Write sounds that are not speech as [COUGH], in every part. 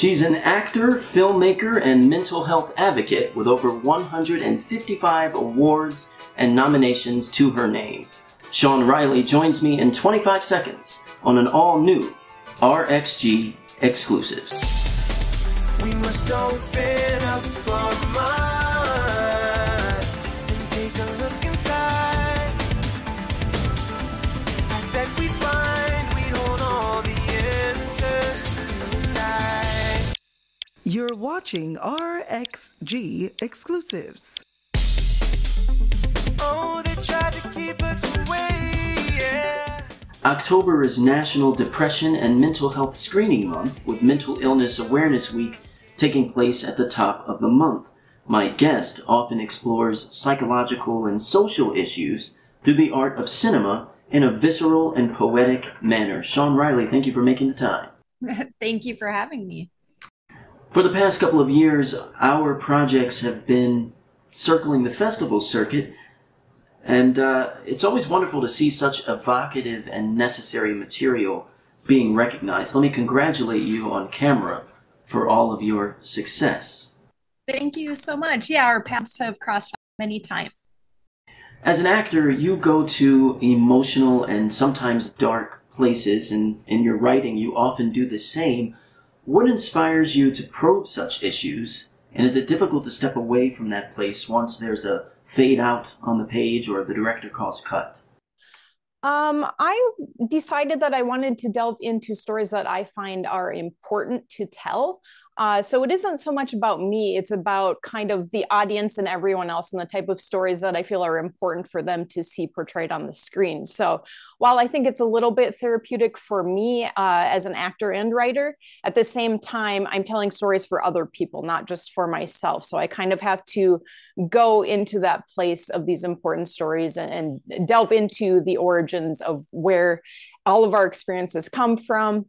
She's an actor, filmmaker, and mental health advocate with over 155 awards and nominations to her name. Shaun Rylee joins me in 25 seconds on an all new RXG exclusives. You're watching RXG exclusives. Oh, they tried to keep us away, yeah. October is National Depression and Mental Health Screening Month, with Mental Illness Awareness Week taking place at the top of the month. My guest often explores psychological and social issues through the art of cinema in a visceral and poetic manner. Shaun Rylee, thank you for making the time. [LAUGHS] thank you for having me. For the past couple of years, our projects have been circling the festival circuit and uh, it's always wonderful to see such evocative and necessary material being recognized. Let me congratulate you on camera for all of your success. Thank you so much. Yeah, our paths have crossed many times. As an actor, you go to emotional and sometimes dark places, and in your writing, you often do the same. What inspires you to probe such issues? And is it difficult to step away from that place once there's a fade out on the page or the director calls cut? Um, I decided that I wanted to delve into stories that I find are important to tell. Uh, so it isn't so much about me, it's about kind of the audience and everyone else and the type of stories that I feel are important for them to see portrayed on the screen. So while I think it's a little bit therapeutic for me uh, as an actor and writer, at the same time, I'm telling stories for other people, not just for myself. So I kind of have to go into that place of these important stories and, and delve into the origins of where all of our experiences come from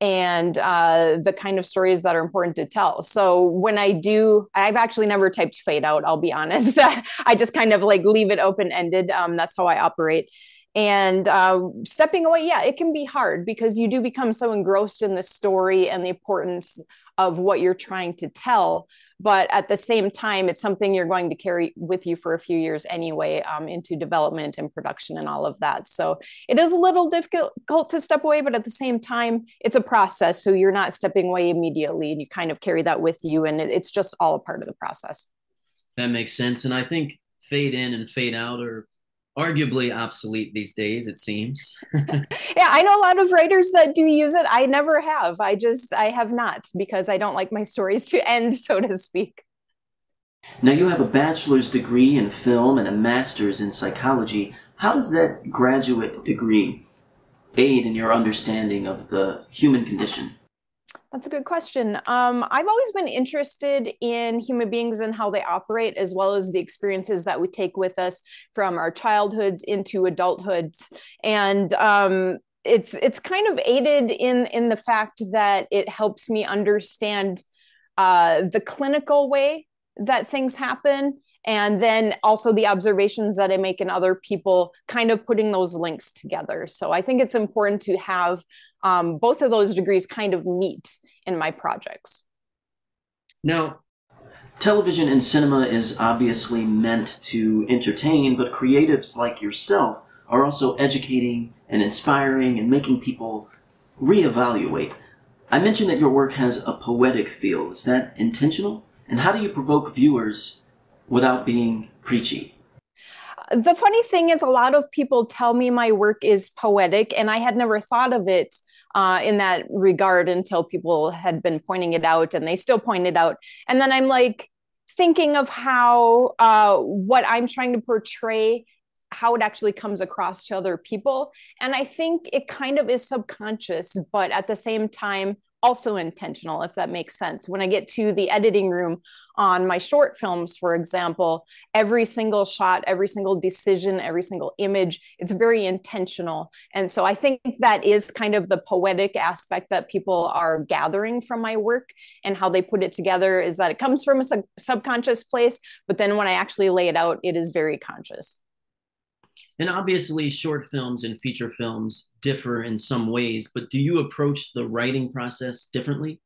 and uh, the kind of stories that are important to tell. So when I do, I've actually never typed fade out, I'll be honest. [LAUGHS] I just kind of like leave it open ended. Um, that's how I operate. And uh, stepping away, yeah, it can be hard because you do become so engrossed in the story and the importance of what you're trying to tell but at the same time it's something you're going to carry with you for a few years anyway um, into development and production and all of that. So it is a little difficult to step away but at the same time it's a process so you're not stepping away immediately and you kind of carry that with you and it's just all a part of the process. That makes sense and i think fade in and fade out are arguably obsolete these days it seems. [LAUGHS] Yeah i know a lot of writers that do use it. I never have. I just i have not because i don't like my stories to end [LAUGHS] so to speak. Now you have a bachelor's degree in film and a master's in psychology. How does that graduate degree aid in your understanding of the human condition that's a good question. Um, I've always been interested in human beings and how they operate, as well as the experiences that we take with us from our childhoods into adulthoods. And um, it's it's kind of aided in in the fact that it helps me understand uh, the clinical way that things happen and then also the observations that I make in other people, kind of putting those links together. So I think it's important to have um, both of those degrees kind of meet in my projects. Now, television and cinema is obviously meant to entertain, but creatives like yourself are also educating and inspiring and making people reevaluate. I mentioned that your work has a poetic feel. Is that intentional? And how do you provoke viewers without being preachy? The funny thing is, a lot of people tell me my work is poetic, and I had never thought of it uh, in that regard until people had been pointing it out, and they still point it out. And then I'm like thinking of how uh, what I'm trying to portray how it actually comes across to other people. And I think it kind of is subconscious, but at the same time, also intentional, if that makes sense. When I get to the editing room on my short films, for example, every single shot, every single decision, every single image, it's very intentional. And so I think that is kind of the poetic aspect that people are gathering from my work and how they put it together is that it comes from a sub- subconscious place, but then when I actually lay it out, it is very conscious. And obviously, short films and feature films differ in some ways, but do you approach the writing process differently?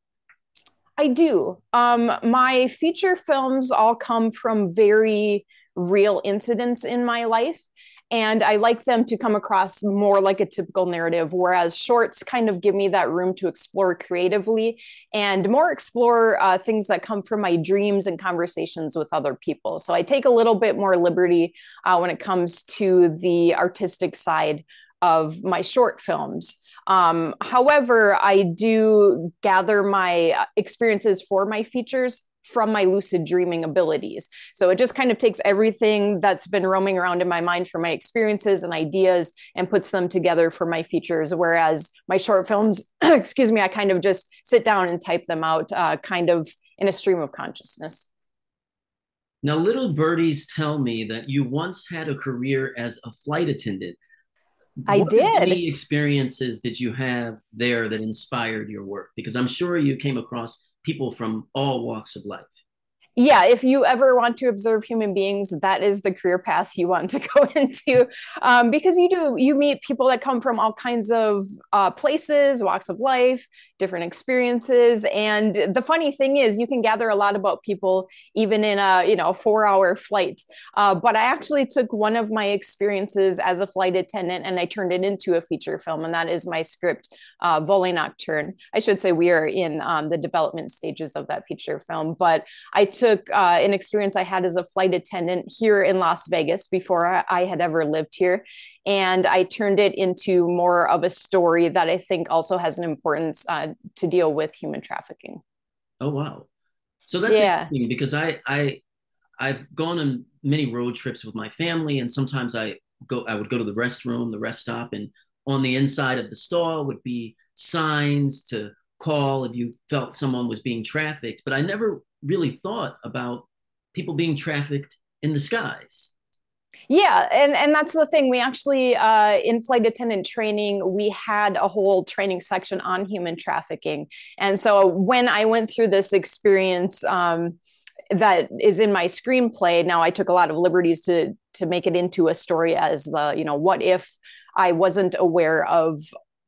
I do. Um, my feature films all come from very real incidents in my life. And I like them to come across more like a typical narrative, whereas shorts kind of give me that room to explore creatively and more explore uh, things that come from my dreams and conversations with other people. So I take a little bit more liberty uh, when it comes to the artistic side of my short films. Um, however, I do gather my uh, experiences for my features from my lucid dreaming abilities. So it just kind of takes everything that's been roaming around in my mind for my experiences and ideas and puts them together for my features. Whereas my short films, [CLEARS THROAT] excuse me, I kind of just sit down and type them out uh, kind of in a stream of consciousness. Now, little birdies tell me that you once had a career as a flight attendant. I what did. Any experiences did you have there that inspired your work? Because I'm sure you came across people from all walks of life. Yeah, if you ever want to observe human beings, that is the career path you want to [LAUGHS] go into, um, because you do you meet people that come from all kinds of uh, places, walks of life, different experiences, and the funny thing is, you can gather a lot about people even in a you know four hour flight. Uh, but I actually took one of my experiences as a flight attendant and I turned it into a feature film, and that is my script, uh, Volley Nocturne. I should say we are in um, the development stages of that feature film, but I took uh, an experience I had as a flight attendant here in Las Vegas before I had ever lived here. And I turned it into more of a story that I think also has an importance uh, to deal with human trafficking. Oh, wow. So that's yeah. interesting because I, I, I've gone on many road trips with my family, and sometimes I go, I would go to the restroom, the rest stop, and on the inside of the stall would be signs to call if you felt someone was being trafficked. But I never really thought about people being trafficked in the skies. Yeah, and and that's the thing. We actually uh, in flight attendant training, we had a whole training section on human trafficking, and so when I went through this experience. Um, that is in my screenplay now i took a lot of liberties to to make it into a story as the you know what if i wasn't aware of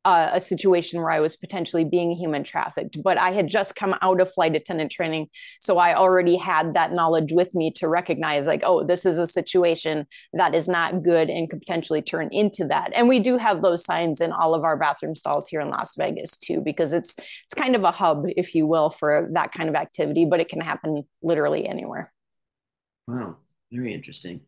uh, a situation where I was potentially being human trafficked, but I had just come out of flight attendant training. So I already had that knowledge with me to recognize, like, oh, this is a situation that is not good and could potentially turn into that. And we do have those signs in all of our bathroom stalls here in Las Vegas too, because it's it's kind of a hub, if you will, for that kind of activity, but it can happen literally anywhere. Wow, very interesting.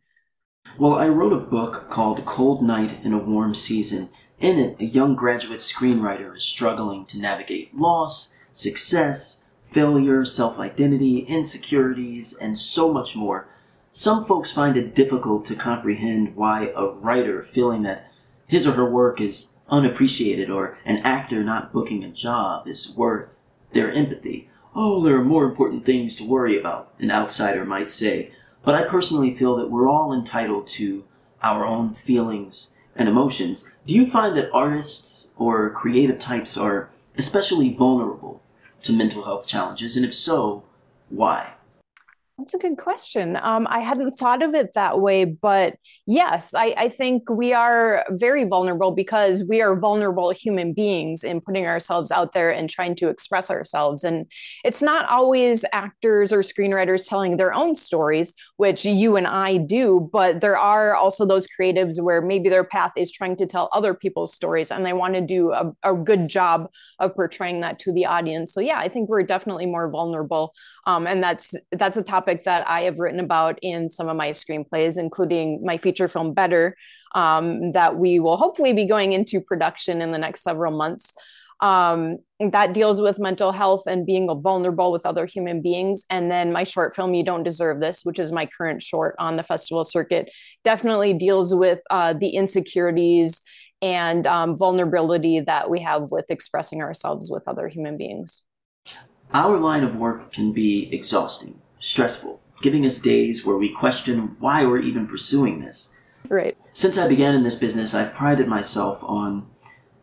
Well, I wrote a book called Cold Night in a Warm Season in it, a young graduate screenwriter is struggling to navigate loss, success, failure, self identity, insecurities, and so much more. Some folks find it difficult to comprehend why a writer feeling that his or her work is unappreciated or an actor not booking a job is worth their empathy. Oh, there are more important things to worry about, an outsider might say. But I personally feel that we're all entitled to our own feelings and emotions, do you find that artists or creative types are especially vulnerable to mental health challenges? And if so, why? That's a good question. Um, I hadn't thought of it that way, but yes, I, I, think we are very vulnerable because we are vulnerable human beings in putting ourselves out there and trying to express ourselves. And it's not always actors or screenwriters telling their own stories, which you and I do, but there are also those creatives where maybe their path is trying to tell other people's stories and they want to do a, a good job of portraying that to the audience. So yeah, I think we're definitely more vulnerable. Um, and that's that's a topic topic that I have written about in some of my screenplays, including my feature film Better, um, that we will hopefully be going into production in the next several months. Um, that deals with mental health and being vulnerable with other human beings. And then my short film, You Don't Deserve This, which is my current short on the festival circuit, definitely deals with uh, the insecurities and um, vulnerability that we have with expressing ourselves with other human beings. Our line of work can be exhausting stressful, giving us days where we question why we're even pursuing this. Right. Since I began in this business, I've prided myself on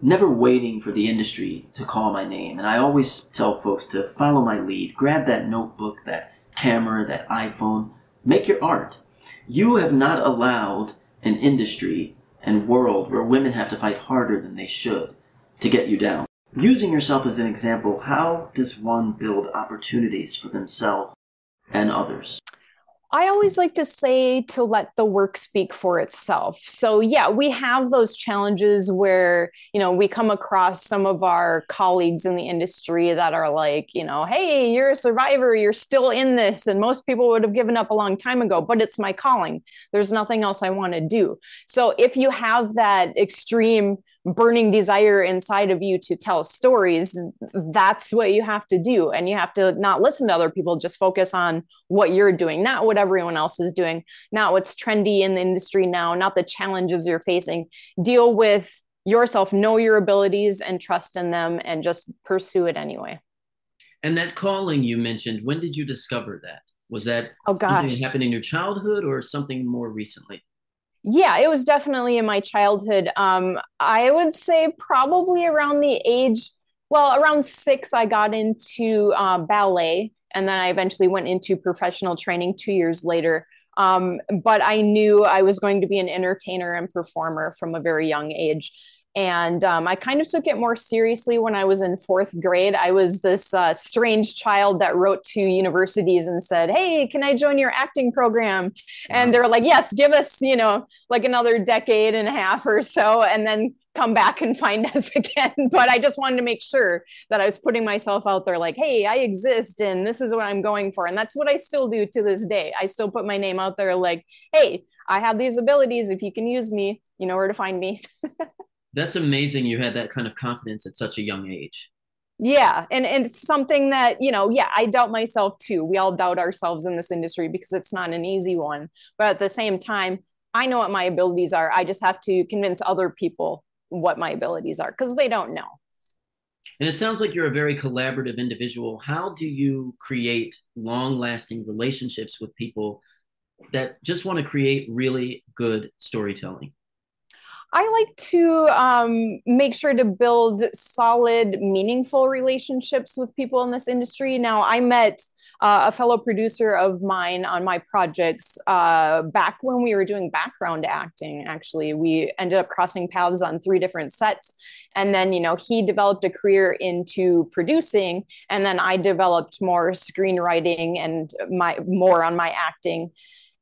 never waiting for the industry to call my name. And I always tell folks to follow my lead, grab that notebook, that camera, that iPhone, make your art. You have not allowed an industry and world where women have to fight harder than they should to get you down. Using yourself as an example, how does one build opportunities for themselves and others? I always like to say to let the work speak for itself. So, yeah, we have those challenges where, you know, we come across some of our colleagues in the industry that are like, you know, hey, you're a survivor, you're still in this. And most people would have given up a long time ago, but it's my calling. There's nothing else I want to do. So, if you have that extreme burning desire inside of you to tell stories, that's what you have to do. And you have to not listen to other people, just focus on what you're doing, not what everyone else is doing, not what's trendy in the industry now, not the challenges you're facing. Deal with yourself, know your abilities and trust in them, and just pursue it anyway. And that calling you mentioned, when did you discover that? Was that oh gosh, happened in your childhood or something more recently? Yeah it was definitely in my childhood. Um, i would say probably around the age well around six i got into uh, ballet and then i eventually went into professional training two years later. Um, but i knew i was going to be an entertainer and performer from a very young age and um, I kind of took it more seriously when I was in fourth grade. I was this uh, strange child that wrote to universities and said, Hey, can I join your acting program? And they were like, Yes, give us, you know, like another decade and a half or so, and then come back and find [LAUGHS] us again. But I just wanted to make sure that I was putting myself out there like, Hey, I exist and this is what I'm going for. And that's what I still do to this day. I still put my name out there like, Hey, I have these abilities. If you can use me, you know where to find me. [LAUGHS] that's amazing you had that kind of confidence at such a young age. Yeah and and it's something that you know yeah i doubt myself too. We all doubt ourselves in this industry because it's not an easy one. But at the same time i know what my abilities are. I just have to convince other people what my abilities are because they don't know. And it sounds like you're a very collaborative individual. How do you create long lasting relationships with people that just want to create really good storytelling I like to um, make sure to build solid, meaningful relationships with people in this industry. Now, I met uh, a fellow producer of mine on my projects uh, back when we were doing background acting. Actually, we ended up crossing paths on three different sets. And then, you know, he developed a career into producing, and then I developed more screenwriting and my more on my acting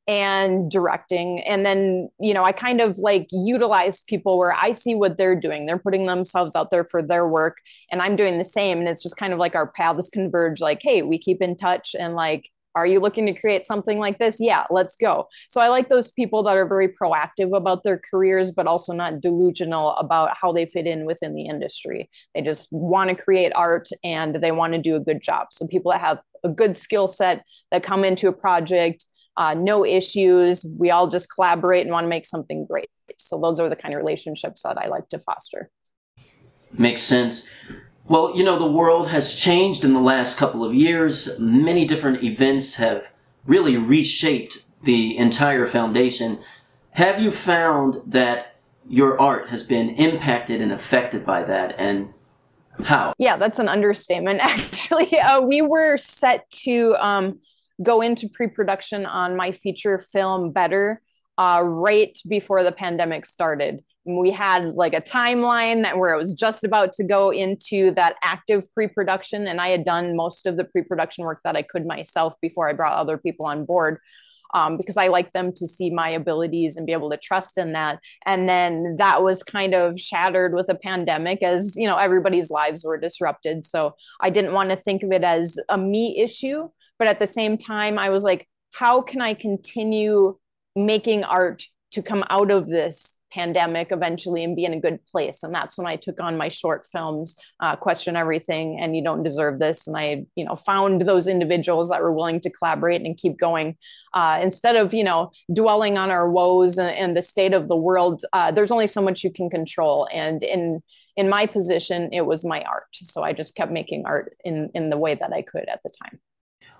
and directing. And then you know i kind of like utilize people where i see what they're doing. They're putting themselves out there for their work and i'm doing the same. And it's just kind of like our paths converge like hey we keep in touch and like are you looking to create something like this? Yeah let's go. So i like those people that are very proactive about their careers but also not delusional about how they fit in within the industry. They just want to create art and they want to do a good job. So people that have a good skill set that come into a project uh, no issues. We all just collaborate and want to make something great. So those are the kind of relationships that I like to foster. Makes sense. Well, you know, the world has changed in the last couple of years. Many different events have really reshaped the entire foundation. Have you found that your art has been impacted and affected by that? And how? Yeah, that's an understatement. [LAUGHS] Actually, uh, we were set to um, go into pre-production on my feature film better uh, right before the pandemic started. We had like a timeline that where it was just about to go into that active pre-production and i had done most of the pre-production work that i could myself before i brought other people on board um, because i like them to see my abilities and be able to trust in that. And then that was kind of shattered with a pandemic as you know everybody's lives were disrupted. So i didn't want to think of it as a me issue but at the same time i was like how can i continue making art to come out of this pandemic eventually and be in a good place? And that's when i took on my short films uh, question everything and you don't deserve this. And i you know found those individuals that were willing to collaborate and keep going. Uh, instead of you know dwelling on our woes and, and the state of the world uh, there's only so much you can control. And in in my position it was my art. So i just kept making art in in the way that i could at the time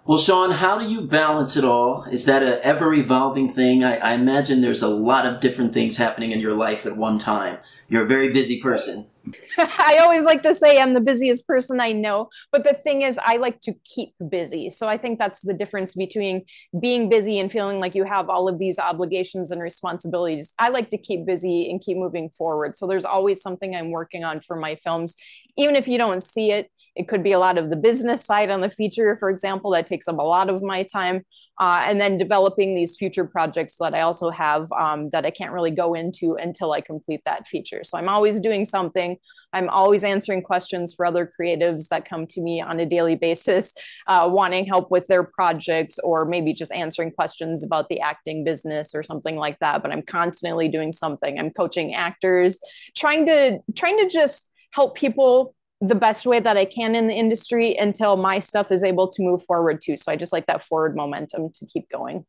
Well, Shaun, how do you balance it all? Is that a ever evolving thing? I, I, imagine there's a lot of different things happening in your life at one time. You're a very busy person. [LAUGHS] I always like to say I'm the busiest person I know, but the thing is, I like to keep busy. So I think that's the difference between being busy and feeling like you have all of these obligations and responsibilities. I like to keep busy and keep moving forward. So there's always something I'm working on for my films, even if you don't see it it could be a lot of the business side on the feature, for example, that takes up a lot of my time. Uh, and then developing these future projects that I also have um, that I can't really go into until I complete that feature. So I'm always doing something. I'm always answering questions for other creatives that come to me on a daily basis, [LAUGHS] uh, wanting help with their projects or maybe just answering questions about the acting business or something like that. But I'm constantly doing something. I'm coaching actors, trying to trying to just help people the best way that I can in the industry until my stuff is able to move forward too. So I just like that forward momentum to keep going.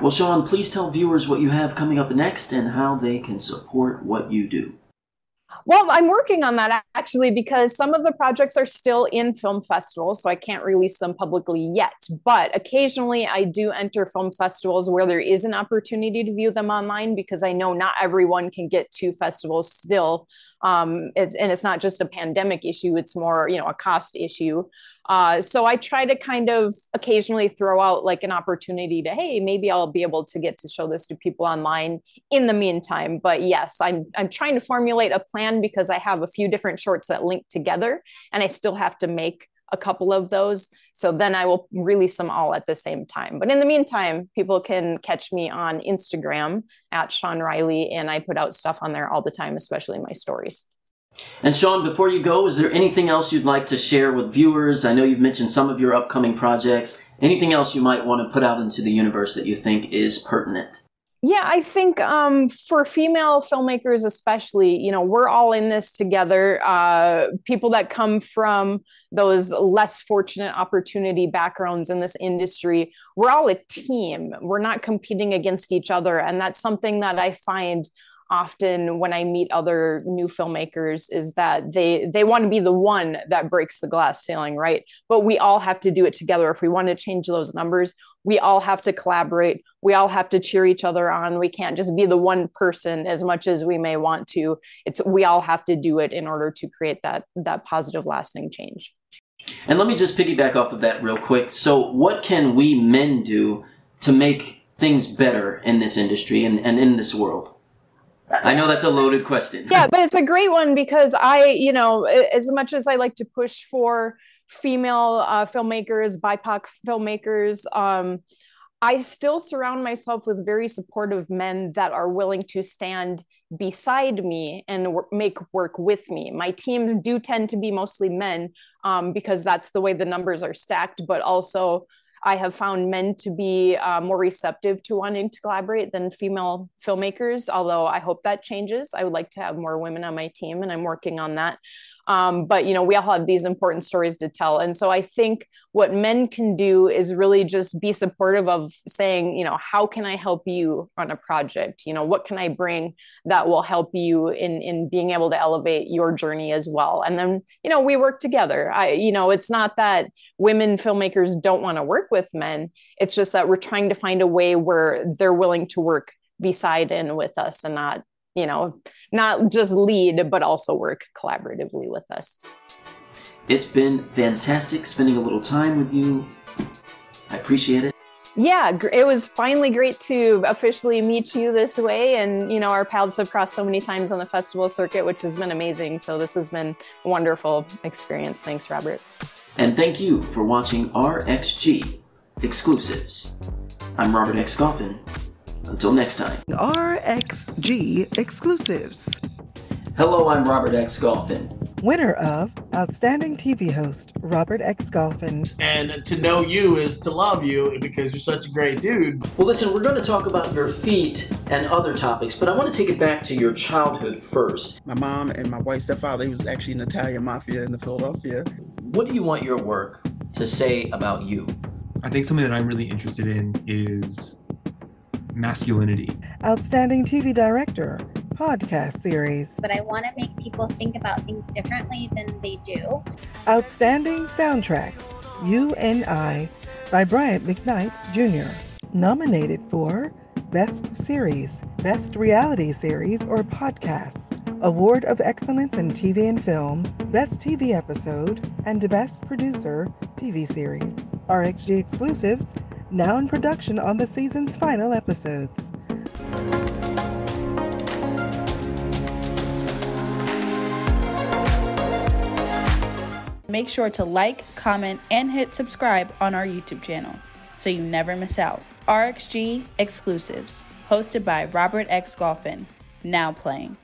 Well, Shaun, please tell viewers what you have coming up next and how they can support what you do. Well, I'm working on that actually because some of the projects are still in film festivals, so I can't release them publicly yet. But occasionally I do enter film festivals where there is an opportunity to view them online because I know not everyone can get to festivals still. Um, it's, and it's not just a pandemic issue, it's more, you know, a cost issue. Uh, so I try to kind of occasionally throw out like an opportunity to, hey, maybe I'll be able to get to show this to people online in the meantime. But yes, I'm I'm trying to formulate a plan because I have a few different shorts that link together, and I still have to make a couple of those. So then I will release them all at the same time. But in the meantime, people can catch me on Instagram at Shaun Rylee, and I put out stuff on there all the time, especially my stories. And Shaun, before you go, is there anything else you'd like to share with viewers? I know you've mentioned some of your upcoming projects. Anything else you might want to put out into the universe that you think is pertinent? Yeah, I think um, for female filmmakers, especially, you know, we're all in this together. Uh, people that come from those less fortunate opportunity backgrounds in this industry, we're all a team. We're not competing against each other. And that's something that I find often when I meet other new filmmakers is that they they want to be the one that breaks the glass ceiling, right? But we all have to do it together. If we want to change those numbers, we all have to collaborate. We all have to cheer each other on. We can't just be the one person as much as we may want to. It's we all have to do it in order to create that that positive lasting change. And let me just piggyback off of that real quick. So what can we men do to make things better in this industry and, and in this world? I know that's a loaded question. yeah, but it's a great one because I, you know, as much as I like to push for female uh, filmmakers, BIPOC filmmakers, um, I still surround myself with very supportive men that are willing to stand beside me and w- make work with me. My teams do tend to be mostly men um, because that's the way the numbers are stacked, but also I have found men to be uh, more receptive to wanting to collaborate than female filmmakers, although I hope that changes. I would like to have more women on my team, and I'm working on that. Um, but you know, we all have these important stories to tell, and so I think what men can do is really just be supportive of saying, you know, how can I help you on a project? You know, what can I bring that will help you in in being able to elevate your journey as well? And then you know, we work together. I, you know, it's not that women filmmakers don't want to work with men. It's just that we're trying to find a way where they're willing to work beside and with us and not you know, not just lead, but also work collaboratively with us. It's been fantastic spending a little time with you. I appreciate it. Yeah, it was finally great to officially meet you this way. And, you know, our paths have crossed so many times on the festival circuit, which has been amazing. So this has been a wonderful experience. Thanks, Robert. And thank you for watching RXG Exclusives. I'm Robert X. Golphin. Until next time. RXG exclusives. Hello, I'm Robert X. Golphin. Winner of Outstanding TV Host, Robert X. Golphin. And to know you is to love you because you're such a great dude. Well, listen, we're going to talk about your feet and other topics, but I want to take it back to your childhood first. My mom and my white stepfather, he was actually an Italian mafia in the Philadelphia. What do you want your work to say about you? I think something that I'm really interested in is masculinity. Outstanding TV Director, podcast series. But I want to make people think about things differently than they do. Outstanding Soundtrack, You and I by Bryant McKnight Jr. Nominated for Best Series, Best Reality Series or Podcast, Award of Excellence in TV and Film, Best TV Episode, and Best Producer TV Series. RXG exclusives now in production on the season's final episodes. Make sure to like, comment, and hit subscribe on our YouTube channel so you never miss out. RXG Exclusives, hosted by Robert X. Golphin, now playing.